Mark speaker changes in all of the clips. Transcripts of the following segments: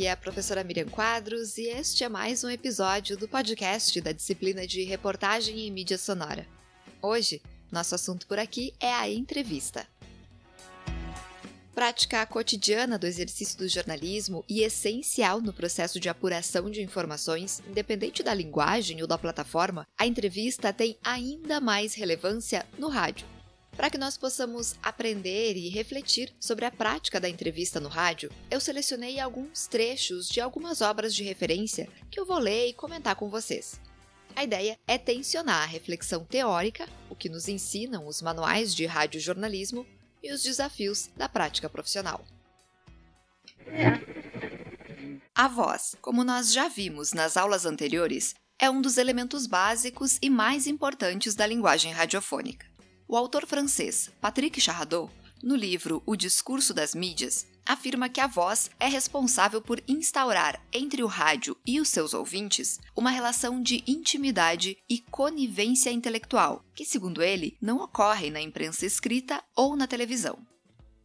Speaker 1: Aqui é a professora Miriam Quadros e este é mais um episódio do podcast da disciplina de reportagem em mídia sonora. Hoje, nosso assunto por aqui é a entrevista. Prática cotidiana do exercício do jornalismo e essencial no processo de apuração de informações, independente da linguagem ou da plataforma, a entrevista tem ainda mais relevância no rádio. Para que nós possamos aprender e refletir sobre a prática da entrevista no rádio, eu selecionei alguns trechos de algumas obras de referência que eu vou ler e comentar com vocês. A ideia é tensionar a reflexão teórica, o que nos ensinam os manuais de radiojornalismo e os desafios da prática profissional. A voz, como nós já vimos nas aulas anteriores, é um dos elementos básicos e mais importantes da linguagem radiofônica. O autor francês Patrick Charradot, no livro O Discurso das Mídias, afirma que a voz é responsável por instaurar entre o rádio e os seus ouvintes uma relação de intimidade e conivência intelectual, que, segundo ele, não ocorre na imprensa escrita ou na televisão.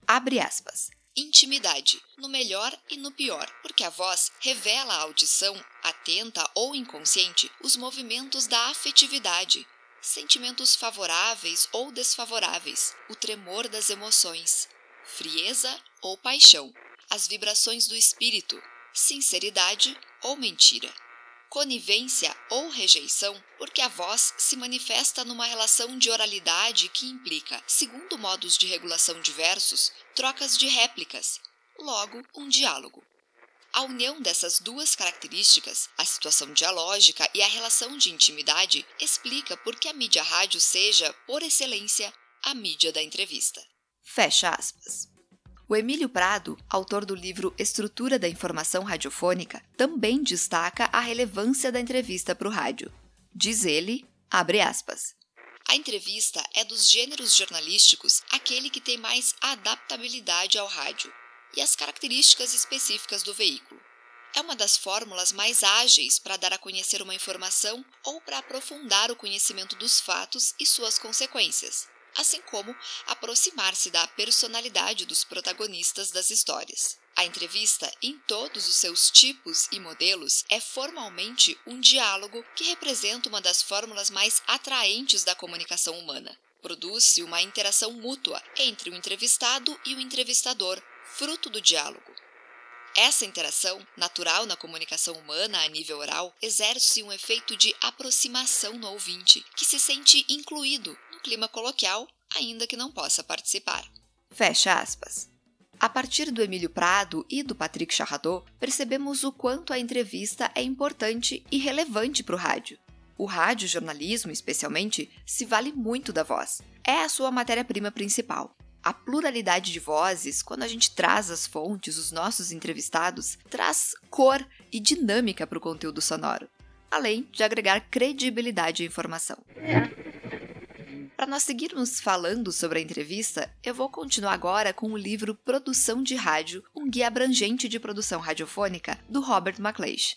Speaker 1: Abre aspas. Intimidade, no melhor e no pior, porque a voz revela à audição, atenta ou inconsciente, os movimentos da afetividade, sentimentos favoráveis ou desfavoráveis, o tremor das emoções, frieza ou paixão, as vibrações do espírito, sinceridade ou mentira, conivência ou rejeição, porque a voz se manifesta numa relação de oralidade que implica, segundo modos de regulação diversos, trocas de réplicas, logo um diálogo. A união dessas duas características, a situação dialógica e a relação de intimidade, explica por que a mídia rádio seja, por excelência, a mídia da entrevista. Fecha aspas. O Emílio Prado, autor do livro Estrutura da Informação Radiofônica, também destaca a relevância da entrevista para o rádio. Diz ele, abre aspas. A entrevista é dos gêneros jornalísticos aquele que tem mais adaptabilidade ao rádio, e as características específicas do veículo. É uma das fórmulas mais ágeis para dar a conhecer uma informação ou para aprofundar o conhecimento dos fatos e suas consequências, assim como aproximar-se da personalidade dos protagonistas das histórias. A entrevista, em todos os seus tipos e modelos, é formalmente um diálogo que representa uma das fórmulas mais atraentes da comunicação humana. Produz-se uma interação mútua entre o entrevistado e o entrevistador, fruto do diálogo. Essa interação, natural na comunicação humana a nível oral, exerce um efeito de aproximação no ouvinte, que se sente incluído no clima coloquial, ainda que não possa participar. Fecha aspas. A partir do Emílio Prado e do Patrick Charradot, percebemos o quanto a entrevista é importante e relevante para o rádio. O rádio jornalismo, especialmente, se vale muito da voz. É a sua matéria-prima principal. A pluralidade de vozes, quando a gente traz as fontes, os nossos entrevistados, traz cor e dinâmica para o conteúdo sonoro, além de agregar credibilidade à informação. Para nós seguirmos falando sobre a entrevista, eu vou continuar agora com o livro Produção de Rádio, um guia abrangente de produção radiofônica, do Robert McLeish.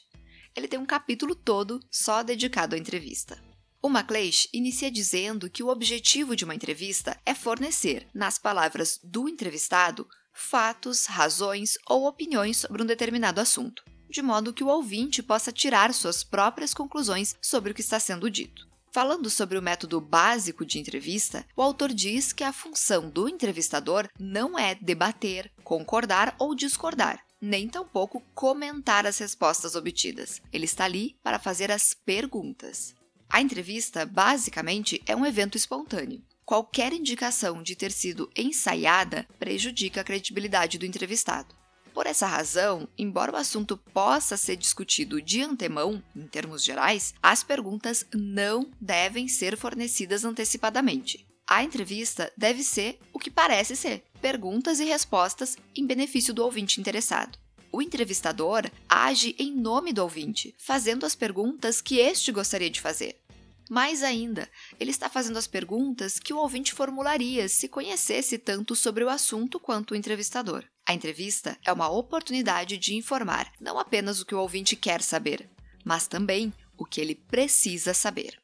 Speaker 1: Ele tem um capítulo todo só dedicado à entrevista. O MacLeish inicia dizendo que o objetivo de uma entrevista é fornecer, nas palavras do entrevistado, fatos, razões ou opiniões sobre um determinado assunto, de modo que o ouvinte possa tirar suas próprias conclusões sobre o que está sendo dito. Falando sobre o método básico de entrevista, o autor diz que a função do entrevistador não é debater, concordar ou discordar, nem tampouco comentar as respostas obtidas. Ele está ali para fazer as perguntas. A entrevista, basicamente, é um evento espontâneo. Qualquer indicação de ter sido ensaiada prejudica a credibilidade do entrevistado. Por essa razão, embora o assunto possa ser discutido de antemão, em termos gerais, as perguntas não devem ser fornecidas antecipadamente. A entrevista deve ser o que parece ser: perguntas e respostas em benefício do ouvinte interessado. O entrevistador age em nome do ouvinte, fazendo as perguntas que este gostaria de fazer. Mais ainda, ele está fazendo as perguntas que o ouvinte formularia se conhecesse tanto sobre o assunto quanto o entrevistador. A entrevista é uma oportunidade de informar não apenas o que o ouvinte quer saber, mas também o que ele precisa saber.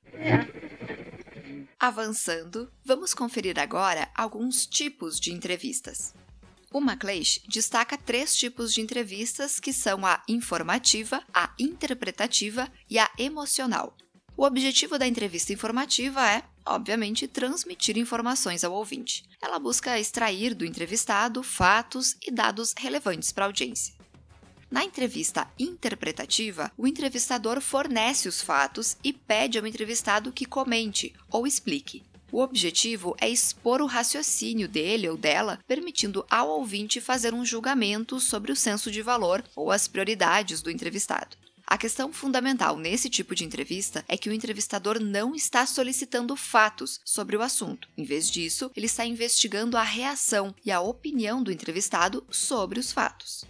Speaker 1: Avançando, vamos conferir agora alguns tipos de entrevistas. O MacLeish destaca três tipos de entrevistas que são a informativa, a interpretativa e a emocional. O objetivo da entrevista informativa é, obviamente, transmitir informações ao ouvinte. Ela busca extrair do entrevistado fatos e dados relevantes para a audiência. Na entrevista interpretativa, o entrevistador fornece os fatos e pede ao entrevistado que comente ou explique. O objetivo é expor o raciocínio dele ou dela, permitindo ao ouvinte fazer um julgamento sobre o senso de valor ou as prioridades do entrevistado. A questão fundamental nesse tipo de entrevista é que o entrevistador não está solicitando fatos sobre o assunto. Em vez disso, ele está investigando a reação e a opinião do entrevistado sobre os fatos.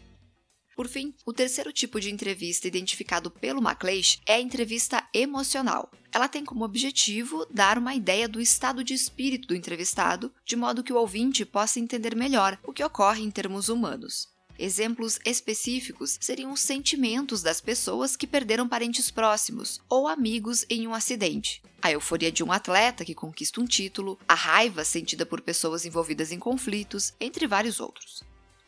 Speaker 1: Por fim, o terceiro tipo de entrevista identificado pelo MacLeish é a entrevista emocional. Ela tem como objetivo dar uma ideia do estado de espírito do entrevistado, de modo que o ouvinte possa entender melhor o que ocorre em termos humanos. Exemplos específicos seriam os sentimentos das pessoas que perderam parentes próximos ou amigos em um acidente, a euforia de um atleta que conquista um título, a raiva sentida por pessoas envolvidas em conflitos, entre vários outros.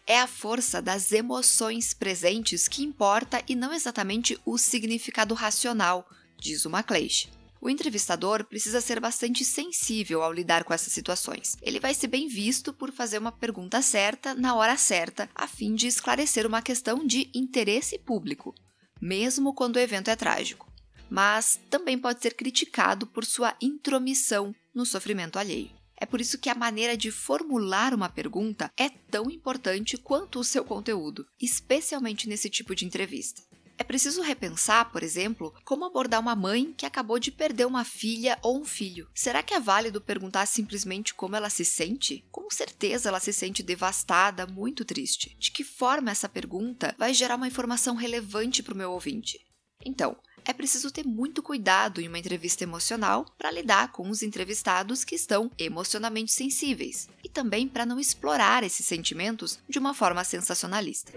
Speaker 1: É a força das emoções presentes que importa e não exatamente o significado racional, diz o MacLeish. O entrevistador precisa ser bastante sensível ao lidar com essas situações. Ele vai ser bem visto por fazer uma pergunta certa na hora certa, a fim de esclarecer uma questão de interesse público, mesmo quando o evento é trágico. Mas também pode ser criticado por sua intromissão no sofrimento alheio. É por isso que a maneira de formular uma pergunta é tão importante quanto o seu conteúdo, especialmente nesse tipo de entrevista. É preciso repensar, por exemplo, como abordar uma mãe que acabou de perder uma filha ou um filho. Será que é válido perguntar simplesmente como ela se sente? Com certeza ela se sente devastada, muito triste. De que forma essa pergunta vai gerar uma informação relevante para o meu ouvinte? Então, é preciso ter muito cuidado em uma entrevista emocional para lidar com os entrevistados que estão emocionalmente sensíveis e também para não explorar esses sentimentos de uma forma sensacionalista.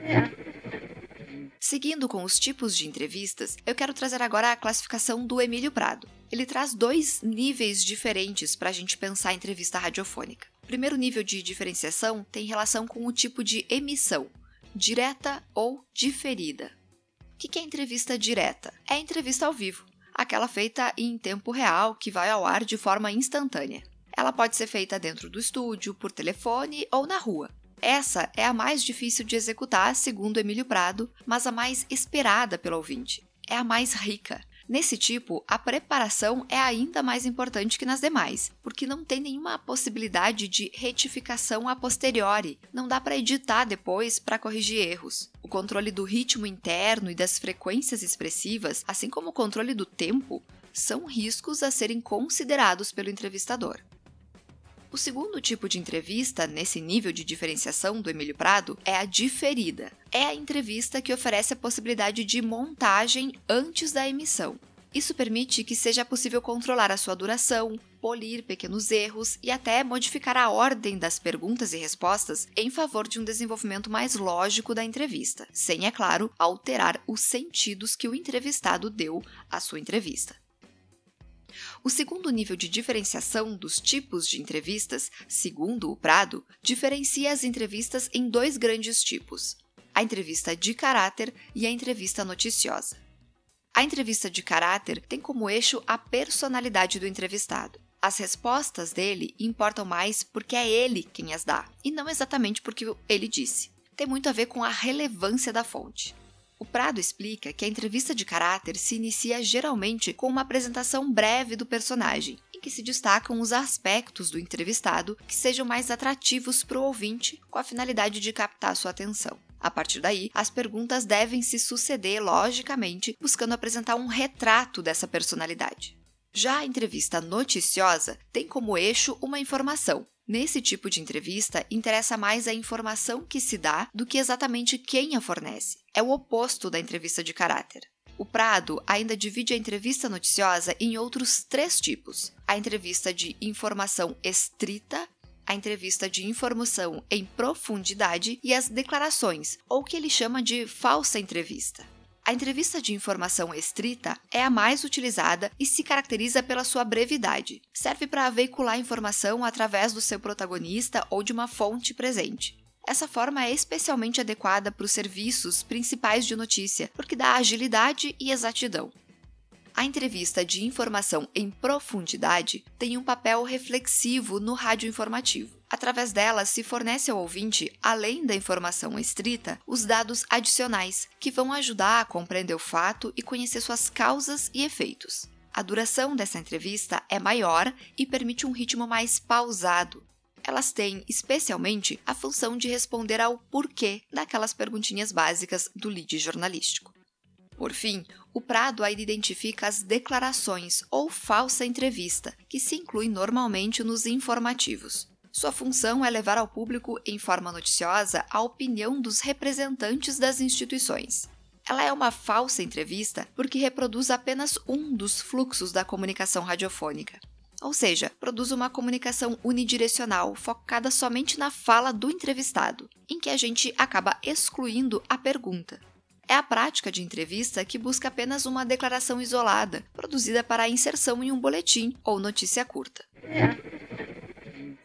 Speaker 1: Seguindo com os tipos de entrevistas, eu quero trazer agora a classificação do Emílio Prado. Ele traz dois níveis diferentes para a gente pensar a entrevista radiofônica. O primeiro nível de diferenciação tem relação com o tipo de emissão, direta ou diferida. O que é entrevista direta? É a entrevista ao vivo, aquela feita em tempo real que vai ao ar de forma instantânea. Ela pode ser feita dentro do estúdio, por telefone ou na rua. Essa é a mais difícil de executar, segundo Emílio Prado, mas a mais esperada pelo ouvinte. É a mais rica. Nesse tipo, a preparação é ainda mais importante que nas demais, porque não tem nenhuma possibilidade de retificação a posteriori, não dá para editar depois para corrigir erros. O controle do ritmo interno e das frequências expressivas, assim como o controle do tempo, são riscos a serem considerados pelo entrevistador. O segundo tipo de entrevista, nesse nível de diferenciação do Emílio Prado, é a diferida. É a entrevista que oferece a possibilidade de montagem antes da emissão. Isso permite que seja possível controlar a sua duração, polir pequenos erros e até modificar a ordem das perguntas e respostas em favor de um desenvolvimento mais lógico da entrevista, sem, é claro, alterar os sentidos que o entrevistado deu à sua entrevista. O segundo nível de diferenciação dos tipos de entrevistas, segundo o Prado, diferencia as entrevistas em dois grandes tipos: a entrevista de caráter e a entrevista noticiosa. A entrevista de caráter tem como eixo a personalidade do entrevistado. As respostas dele importam mais porque é ele quem as dá, e não exatamente porque ele disse. Tem muito a ver com a relevância da fonte. O Prado explica que a entrevista de caráter se inicia geralmente com uma apresentação breve do personagem, em que se destacam os aspectos do entrevistado que sejam mais atrativos para o ouvinte, com a finalidade de captar sua atenção. A partir daí, as perguntas devem se suceder logicamente, buscando apresentar um retrato dessa personalidade. Já a entrevista noticiosa tem como eixo uma informação, Nesse tipo de entrevista, interessa mais a informação que se dá do que exatamente quem a fornece. É o oposto da entrevista de caráter. O Prado ainda divide a entrevista noticiosa em outros três tipos: a entrevista de informação estrita, a entrevista de informação em profundidade e as declarações, ou que ele chama de falsa entrevista. A entrevista de informação estrita é a mais utilizada e se caracteriza pela sua brevidade. Serve para veicular informação através do seu protagonista ou de uma fonte presente. Essa forma é especialmente adequada para os serviços principais de notícia, porque dá agilidade e exatidão. A entrevista de informação em profundidade tem um papel reflexivo no rádio informativo. Através dela, se fornece ao ouvinte, além da informação estrita, os dados adicionais, que vão ajudar a compreender o fato e conhecer suas causas e efeitos. A duração dessa entrevista é maior e permite um ritmo mais pausado, elas têm, especialmente, a função de responder ao porquê daquelas perguntinhas básicas do lead jornalístico. Por fim, o Prado ainda identifica as declarações ou falsa entrevista, que se incluem normalmente nos informativos. Sua função é levar ao público, em forma noticiosa, a opinião dos representantes das instituições. Ela é uma falsa entrevista porque reproduz apenas um dos fluxos da comunicação radiofônica. Ou seja, produz uma comunicação unidirecional focada somente na fala do entrevistado, em que a gente acaba excluindo a pergunta. É a prática de entrevista que busca apenas uma declaração isolada, produzida para a inserção em um boletim ou notícia curta.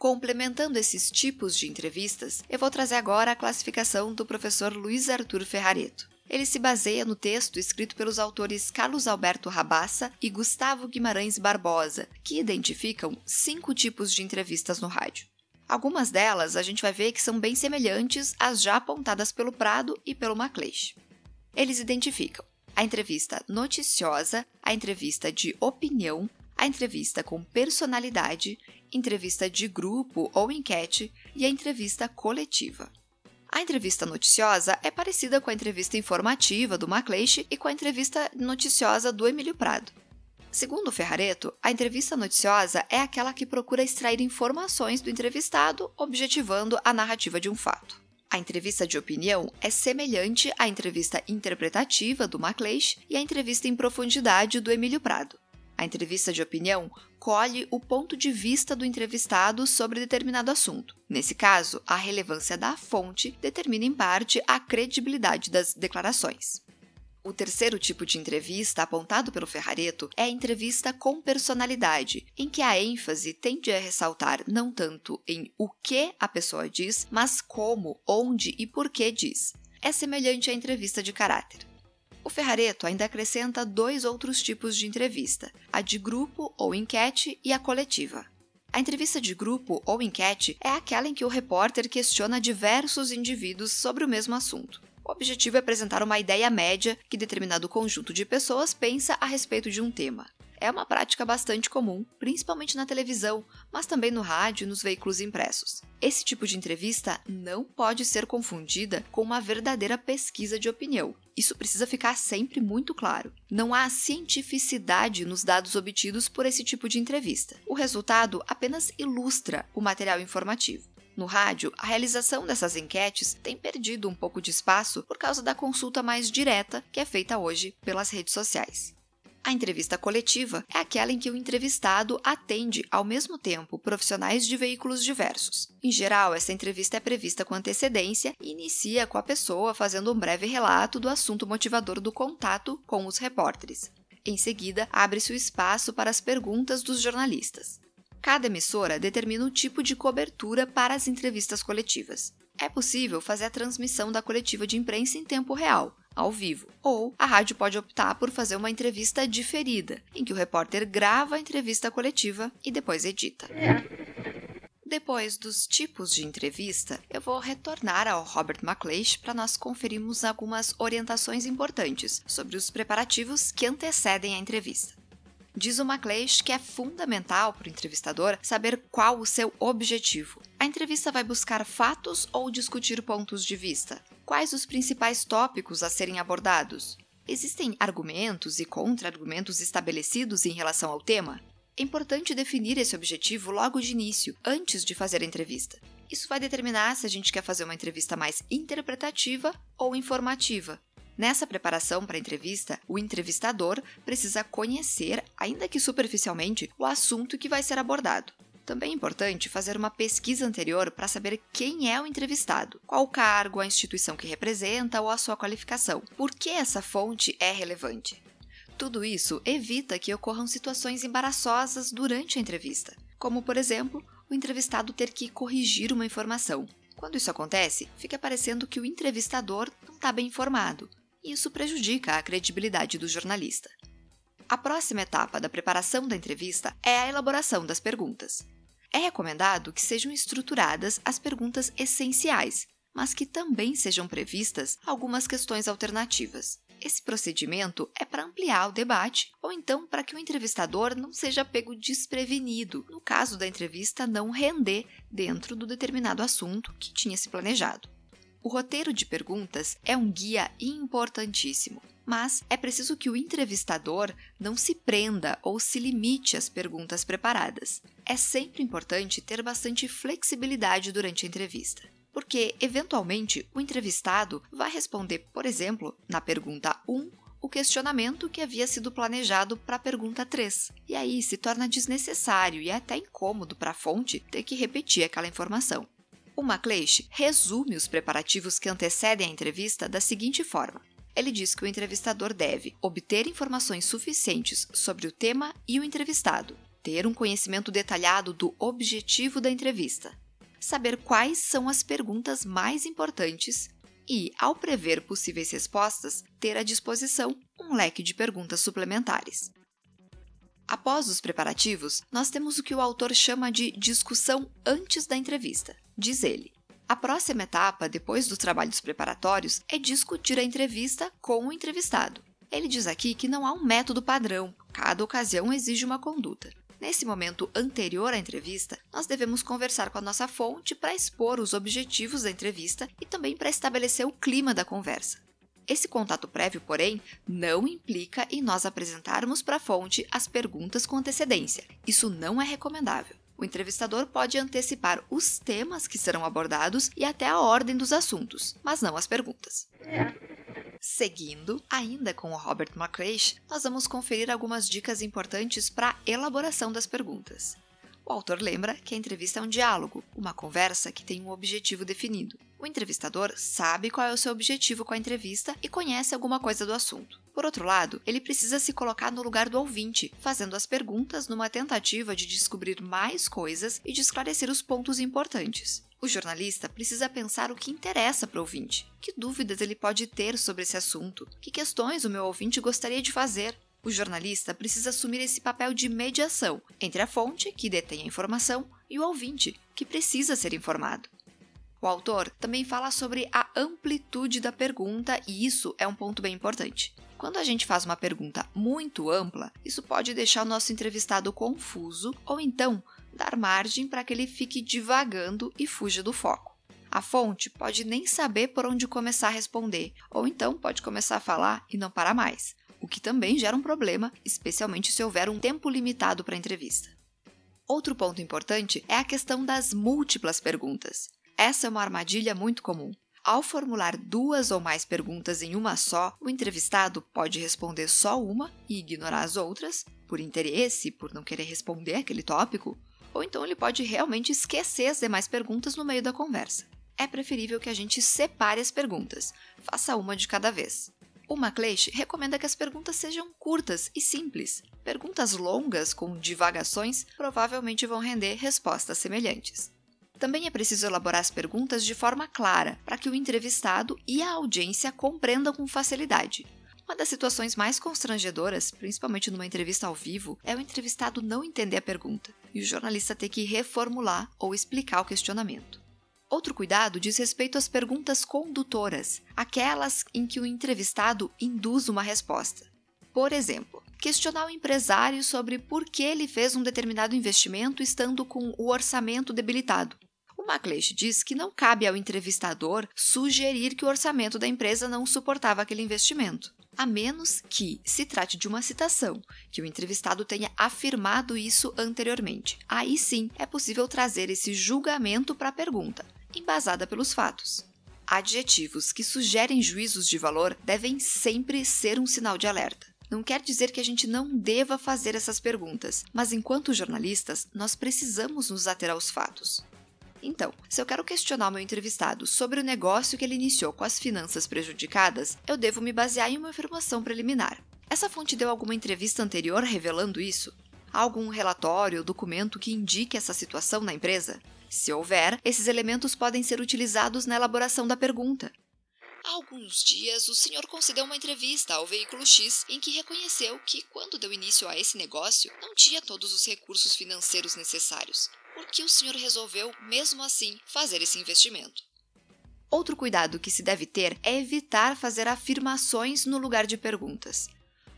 Speaker 1: Complementando esses tipos de entrevistas, eu vou trazer agora a classificação do professor Luiz Arthur Ferrareto. Ele se baseia no texto escrito pelos autores Carlos Alberto Rabassa e Gustavo Guimarães Barbosa, que identificam cinco tipos de entrevistas no rádio. Algumas delas a gente vai ver que são bem semelhantes às já apontadas pelo Prado e pelo Macleish. Eles identificam a entrevista noticiosa, a entrevista de opinião, a entrevista com personalidade, entrevista de grupo ou enquete e a entrevista coletiva. A entrevista noticiosa é parecida com a entrevista informativa do Macleish e com a entrevista noticiosa do Emílio Prado. Segundo Ferrareto, a entrevista noticiosa é aquela que procura extrair informações do entrevistado, objetivando a narrativa de um fato. A entrevista de opinião é semelhante à entrevista interpretativa do Macleish e à entrevista em profundidade do Emílio Prado. A entrevista de opinião colhe o ponto de vista do entrevistado sobre determinado assunto. Nesse caso, a relevância da fonte determina em parte a credibilidade das declarações. O terceiro tipo de entrevista apontado pelo Ferrareto é a entrevista com personalidade, em que a ênfase tende a ressaltar não tanto em o que a pessoa diz, mas como, onde e por que diz. É semelhante à entrevista de caráter. O Ferrareto ainda acrescenta dois outros tipos de entrevista: a de grupo ou enquete e a coletiva. A entrevista de grupo ou enquete é aquela em que o repórter questiona diversos indivíduos sobre o mesmo assunto. O objetivo é apresentar uma ideia média que determinado conjunto de pessoas pensa a respeito de um tema. É uma prática bastante comum, principalmente na televisão, mas também no rádio e nos veículos impressos. Esse tipo de entrevista não pode ser confundida com uma verdadeira pesquisa de opinião. Isso precisa ficar sempre muito claro. Não há cientificidade nos dados obtidos por esse tipo de entrevista. O resultado apenas ilustra o material informativo. No rádio, a realização dessas enquetes tem perdido um pouco de espaço por causa da consulta mais direta que é feita hoje pelas redes sociais. A entrevista coletiva é aquela em que o entrevistado atende ao mesmo tempo profissionais de veículos diversos. Em geral, essa entrevista é prevista com antecedência e inicia com a pessoa fazendo um breve relato do assunto motivador do contato com os repórteres. Em seguida, abre-se o espaço para as perguntas dos jornalistas. Cada emissora determina o tipo de cobertura para as entrevistas coletivas. É possível fazer a transmissão da coletiva de imprensa em tempo real, ao vivo. Ou a rádio pode optar por fazer uma entrevista diferida, em que o repórter grava a entrevista coletiva e depois edita. Depois dos tipos de entrevista, eu vou retornar ao Robert McLeish para nós conferirmos algumas orientações importantes sobre os preparativos que antecedem a entrevista. Diz o McLeish que é fundamental para o entrevistador saber qual o seu objetivo. A entrevista vai buscar fatos ou discutir pontos de vista? Quais os principais tópicos a serem abordados? Existem argumentos e contra-argumentos estabelecidos em relação ao tema? É importante definir esse objetivo logo de início, antes de fazer a entrevista. Isso vai determinar se a gente quer fazer uma entrevista mais interpretativa ou informativa. Nessa preparação para a entrevista, o entrevistador precisa conhecer, ainda que superficialmente, o assunto que vai ser abordado. Também é importante fazer uma pesquisa anterior para saber quem é o entrevistado, qual o cargo, a instituição que representa ou a sua qualificação, por que essa fonte é relevante. Tudo isso evita que ocorram situações embaraçosas durante a entrevista, como, por exemplo, o entrevistado ter que corrigir uma informação. Quando isso acontece, fica parecendo que o entrevistador não está bem informado, e isso prejudica a credibilidade do jornalista. A próxima etapa da preparação da entrevista é a elaboração das perguntas. É recomendado que sejam estruturadas as perguntas essenciais, mas que também sejam previstas algumas questões alternativas. Esse procedimento é para ampliar o debate ou então para que o entrevistador não seja pego desprevenido no caso da entrevista não render dentro do determinado assunto que tinha se planejado. O roteiro de perguntas é um guia importantíssimo, mas é preciso que o entrevistador não se prenda ou se limite às perguntas preparadas. É sempre importante ter bastante flexibilidade durante a entrevista porque, eventualmente, o entrevistado vai responder, por exemplo, na pergunta 1, o questionamento que havia sido planejado para a pergunta 3. E aí se torna desnecessário e até incômodo para a fonte ter que repetir aquela informação. O MacLeish resume os preparativos que antecedem a entrevista da seguinte forma: ele diz que o entrevistador deve obter informações suficientes sobre o tema e o entrevistado, ter um conhecimento detalhado do objetivo da entrevista, saber quais são as perguntas mais importantes e, ao prever possíveis respostas, ter à disposição um leque de perguntas suplementares. Após os preparativos, nós temos o que o autor chama de discussão antes da entrevista. Diz ele: a próxima etapa, depois dos trabalhos preparatórios, é discutir a entrevista com o entrevistado. Ele diz aqui que não há um método padrão, cada ocasião exige uma conduta. Nesse momento anterior à entrevista, nós devemos conversar com a nossa fonte para expor os objetivos da entrevista e também para estabelecer o clima da conversa. Esse contato prévio, porém, não implica em nós apresentarmos para a fonte as perguntas com antecedência. Isso não é recomendável. O entrevistador pode antecipar os temas que serão abordados e até a ordem dos assuntos, mas não as perguntas. Seguindo, ainda com o Robert McLeish, nós vamos conferir algumas dicas importantes para a elaboração das perguntas. O autor lembra que a entrevista é um diálogo, uma conversa que tem um objetivo definido. O entrevistador sabe qual é o seu objetivo com a entrevista e conhece alguma coisa do assunto. Por outro lado, ele precisa se colocar no lugar do ouvinte, fazendo as perguntas numa tentativa de descobrir mais coisas e de esclarecer os pontos importantes. O jornalista precisa pensar o que interessa para o ouvinte. Que dúvidas ele pode ter sobre esse assunto? Que questões o meu ouvinte gostaria de fazer? O jornalista precisa assumir esse papel de mediação entre a fonte, que detém a informação, e o ouvinte, que precisa ser informado. O autor também fala sobre a amplitude da pergunta, e isso é um ponto bem importante. Quando a gente faz uma pergunta muito ampla, isso pode deixar o nosso entrevistado confuso ou então dar margem para que ele fique divagando e fuja do foco. A fonte pode nem saber por onde começar a responder, ou então pode começar a falar e não parar mais, o que também gera um problema, especialmente se houver um tempo limitado para a entrevista. Outro ponto importante é a questão das múltiplas perguntas. Essa é uma armadilha muito comum. Ao formular duas ou mais perguntas em uma só, o entrevistado pode responder só uma e ignorar as outras, por interesse, por não querer responder aquele tópico, ou então ele pode realmente esquecer as demais perguntas no meio da conversa. É preferível que a gente separe as perguntas, faça uma de cada vez. O MacLeish recomenda que as perguntas sejam curtas e simples. Perguntas longas, com divagações, provavelmente vão render respostas semelhantes. Também é preciso elaborar as perguntas de forma clara, para que o entrevistado e a audiência compreendam com facilidade. Uma das situações mais constrangedoras, principalmente numa entrevista ao vivo, é o entrevistado não entender a pergunta e o jornalista ter que reformular ou explicar o questionamento. Outro cuidado diz respeito às perguntas condutoras, aquelas em que o entrevistado induz uma resposta. Por exemplo, questionar o empresário sobre por que ele fez um determinado investimento estando com o orçamento debilitado. O MacLeish diz que não cabe ao entrevistador sugerir que o orçamento da empresa não suportava aquele investimento a menos que se trate de uma citação, que o entrevistado tenha afirmado isso anteriormente. Aí sim é possível trazer esse julgamento para a pergunta, embasada pelos fatos. Adjetivos que sugerem juízos de valor devem sempre ser um sinal de alerta. Não quer dizer que a gente não deva fazer essas perguntas, mas enquanto jornalistas, nós precisamos nos ater aos fatos. Então, se eu quero questionar meu entrevistado sobre o negócio que ele iniciou com as finanças prejudicadas, eu devo me basear em uma afirmação preliminar. Essa fonte deu alguma entrevista anterior revelando isso? Há algum relatório ou documento que indique essa situação na empresa? Se houver, esses elementos podem ser utilizados na elaboração da pergunta. Há alguns dias, o senhor concedeu uma entrevista ao veículo X em que reconheceu que, quando deu início a esse negócio, não tinha todos os recursos financeiros necessários. Por que o senhor resolveu, mesmo assim, fazer esse investimento? Outro cuidado que se deve ter é evitar fazer afirmações no lugar de perguntas.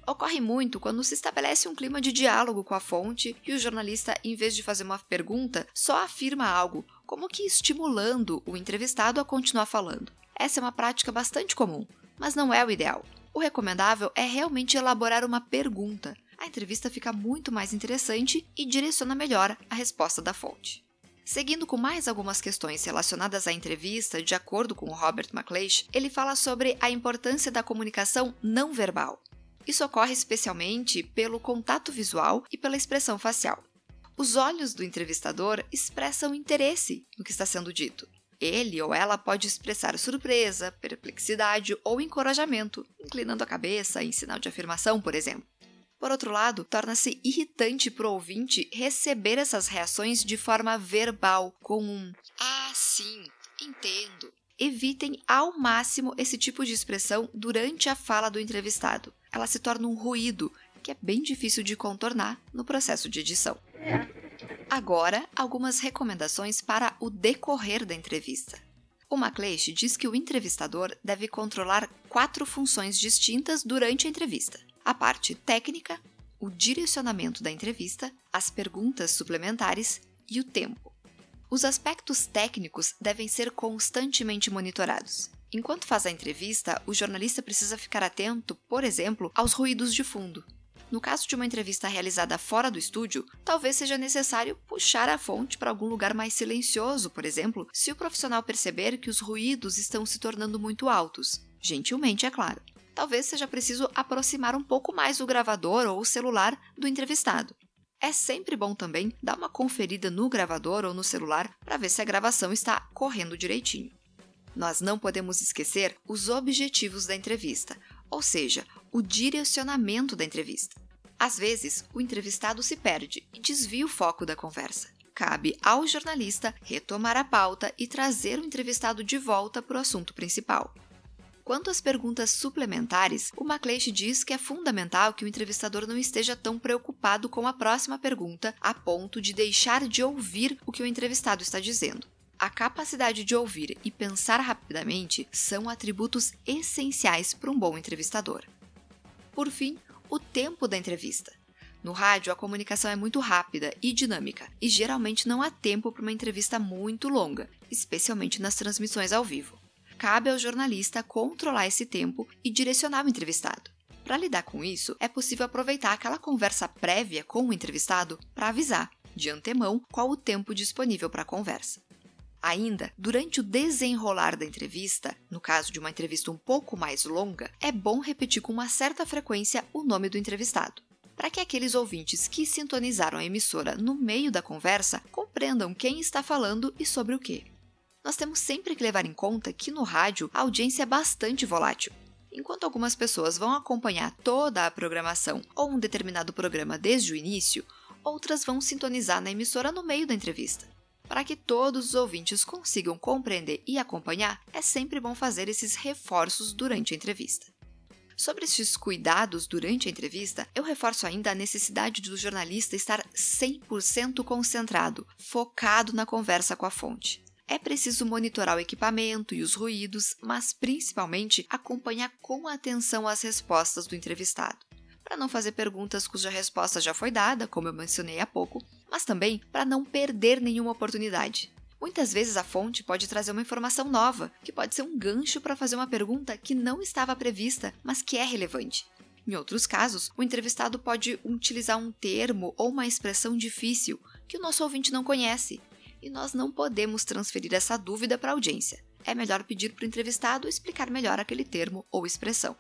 Speaker 1: Ocorre muito quando se estabelece um clima de diálogo com a fonte e o jornalista, em vez de fazer uma pergunta, só afirma algo, como que estimulando o entrevistado a continuar falando. Essa é uma prática bastante comum, mas não é o ideal. O recomendável é realmente elaborar uma pergunta. A entrevista fica muito mais interessante e direciona melhor a resposta da fonte. Seguindo com mais algumas questões relacionadas à entrevista, de acordo com Robert McLeish, ele fala sobre a importância da comunicação não verbal. Isso ocorre especialmente pelo contato visual e pela expressão facial. Os olhos do entrevistador expressam interesse no que está sendo dito. Ele ou ela pode expressar surpresa, perplexidade ou encorajamento, inclinando a cabeça em sinal de afirmação, por exemplo. Por outro lado, torna-se irritante para o ouvinte receber essas reações de forma verbal, com um Ah, sim, entendo. Evitem ao máximo esse tipo de expressão durante a fala do entrevistado. Ela se torna um ruído que é bem difícil de contornar no processo de edição. Agora, algumas recomendações para o decorrer da entrevista. O MacLeish diz que o entrevistador deve controlar quatro funções distintas durante a entrevista: a parte técnica, o direcionamento da entrevista, as perguntas suplementares e o tempo. Os aspectos técnicos devem ser constantemente monitorados. Enquanto faz a entrevista, o jornalista precisa ficar atento, por exemplo, aos ruídos de fundo, no caso de uma entrevista realizada fora do estúdio, talvez seja necessário puxar a fonte para algum lugar mais silencioso, por exemplo, se o profissional perceber que os ruídos estão se tornando muito altos. Gentilmente, é claro. Talvez seja preciso aproximar um pouco mais o gravador ou o celular do entrevistado. É sempre bom também dar uma conferida no gravador ou no celular para ver se a gravação está correndo direitinho. Nós não podemos esquecer os objetivos da entrevista, ou seja, o direcionamento da entrevista. Às vezes, o entrevistado se perde e desvia o foco da conversa. Cabe ao jornalista retomar a pauta e trazer o entrevistado de volta para o assunto principal. Quanto às perguntas suplementares, o MacLeish diz que é fundamental que o entrevistador não esteja tão preocupado com a próxima pergunta a ponto de deixar de ouvir o que o entrevistado está dizendo. A capacidade de ouvir e pensar rapidamente são atributos essenciais para um bom entrevistador. Por fim, o tempo da entrevista. No rádio, a comunicação é muito rápida e dinâmica, e geralmente não há tempo para uma entrevista muito longa, especialmente nas transmissões ao vivo. Cabe ao jornalista controlar esse tempo e direcionar o entrevistado. Para lidar com isso, é possível aproveitar aquela conversa prévia com o entrevistado para avisar, de antemão, qual o tempo disponível para a conversa. Ainda, durante o desenrolar da entrevista, no caso de uma entrevista um pouco mais longa, é bom repetir com uma certa frequência o nome do entrevistado, para que aqueles ouvintes que sintonizaram a emissora no meio da conversa compreendam quem está falando e sobre o que. Nós temos sempre que levar em conta que no rádio a audiência é bastante volátil. Enquanto algumas pessoas vão acompanhar toda a programação ou um determinado programa desde o início, outras vão sintonizar na emissora no meio da entrevista. Para que todos os ouvintes consigam compreender e acompanhar, é sempre bom fazer esses reforços durante a entrevista. Sobre esses cuidados durante a entrevista, eu reforço ainda a necessidade do jornalista estar 100% concentrado, focado na conversa com a fonte. É preciso monitorar o equipamento e os ruídos, mas principalmente acompanhar com atenção as respostas do entrevistado para não fazer perguntas cuja resposta já foi dada, como eu mencionei há pouco, mas também para não perder nenhuma oportunidade. Muitas vezes a fonte pode trazer uma informação nova, que pode ser um gancho para fazer uma pergunta que não estava prevista, mas que é relevante. Em outros casos, o entrevistado pode utilizar um termo ou uma expressão difícil que o nosso ouvinte não conhece, e nós não podemos transferir essa dúvida para a audiência. É melhor pedir para o entrevistado explicar melhor aquele termo ou expressão.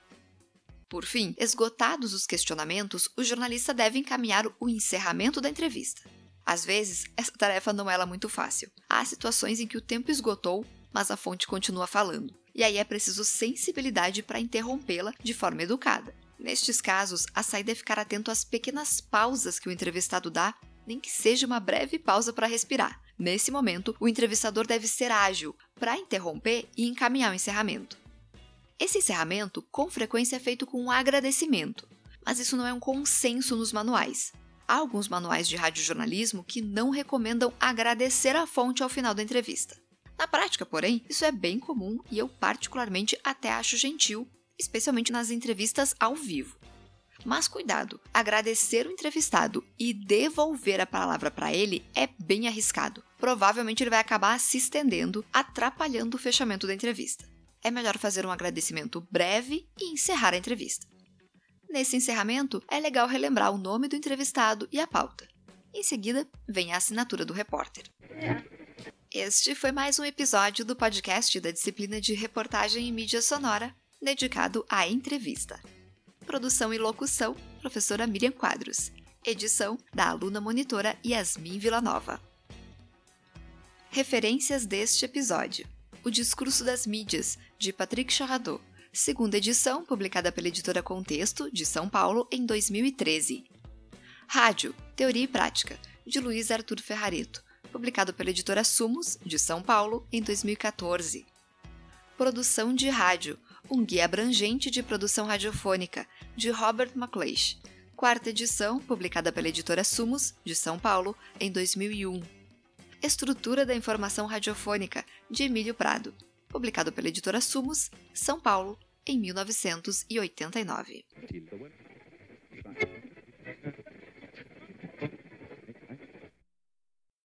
Speaker 1: Por fim, esgotados os questionamentos, o jornalista deve encaminhar o encerramento da entrevista. Às vezes, essa tarefa não é muito fácil. Há situações em que o tempo esgotou, mas a fonte continua falando. E aí é preciso sensibilidade para interrompê-la de forma educada. Nestes casos, a saída é ficar atento às pequenas pausas que o entrevistado dá, nem que seja uma breve pausa para respirar. Nesse momento, o entrevistador deve ser ágil para interromper e encaminhar o encerramento. Esse encerramento, com frequência, é feito com um agradecimento, mas isso não é um consenso nos manuais. Há alguns manuais de radiojornalismo que não recomendam agradecer a fonte ao final da entrevista. Na prática, porém, isso é bem comum e eu, particularmente, até acho gentil, especialmente nas entrevistas ao vivo. Mas cuidado, agradecer o entrevistado e devolver a palavra para ele é bem arriscado. Provavelmente ele vai acabar se estendendo, atrapalhando o fechamento da entrevista. É melhor fazer um agradecimento breve e encerrar a entrevista. Nesse encerramento, é legal relembrar o nome do entrevistado e a pauta. Em seguida, vem a assinatura do repórter. Este foi mais um episódio do podcast da disciplina de reportagem e mídia sonora, dedicado à entrevista. Produção e locução, professora Miriam Quadros. Edição da aluna monitora Yasmin Villanova. Referências deste episódio: O Discurso das Mídias, de Patrick Charradot, segunda edição, publicada pela editora Contexto, de São Paulo, em 2013. Rádio, Teoria e Prática, de Luiz Arthur Ferrareto, publicado pela editora Sumos, de São Paulo, em 2014. Produção de Rádio, um guia abrangente de produção radiofônica, de Robert McLeish, quarta edição, publicada pela editora Sumos, de São Paulo, em 2001. Estrutura da Informação Radiofônica, de Emílio Prado, publicado pela editora Sumos, São Paulo, em 1989.